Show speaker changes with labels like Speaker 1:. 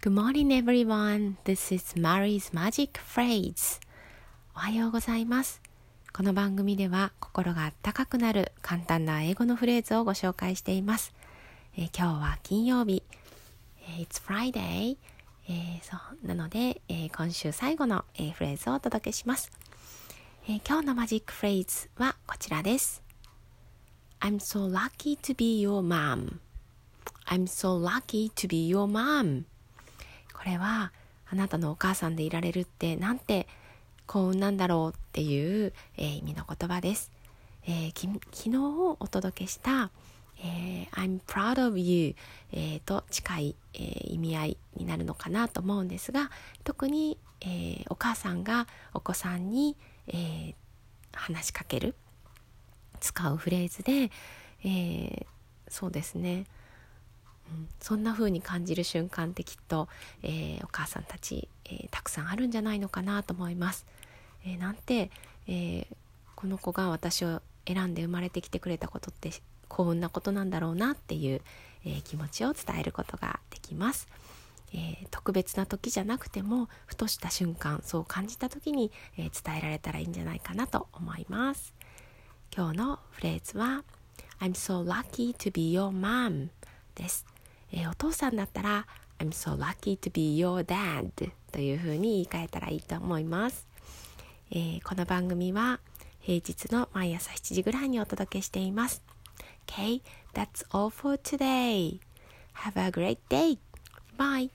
Speaker 1: Good morning everyone. This is Mary's Magic Phrase. おはようございます。この番組では心があったかくなる簡単な英語のフレーズをご紹介しています。えー、今日は金曜日。えー、It's Friday. えー、そうなので、え今週最後の、えフレーズをお届けします。え今日のマジックフレーズはこちらです。I'm so lucky to be your mom. I'm so lucky to be your mom. これはあなたのお母さんでいられるってなんて幸運なんだろうっていう、えー、意味の言葉です。えー、き昨日お届けした、えー、I'm proud of you、えー、と近い、えー、意味合いになるのかなと思うんですが特に、えー、お母さんがお子さんに、えー、話しかける使うフレーズで、えー、そうですねそんな風に感じる瞬間ってきっと、えー、お母さんたち、えー、たくさんあるんじゃないのかなと思います。えー、なんて、えこの子が私を選んで生まれてきてくれたことって幸運なことなんだろうなっていう、え気持ちを伝えることができます。え特別な時じゃなくてもふとした瞬間そう感じた時に、え伝えられたらいいんじゃないかなと思います。今日のフレーズは I'm so lucky to be your mom です。えー、お父さんだったら I'm so lucky to be your dad というふうに言い換えたらいいと思います、えー、この番組は平日の毎朝7時ぐらいにお届けしています Okay, that's all for today. Have a great day. Bye.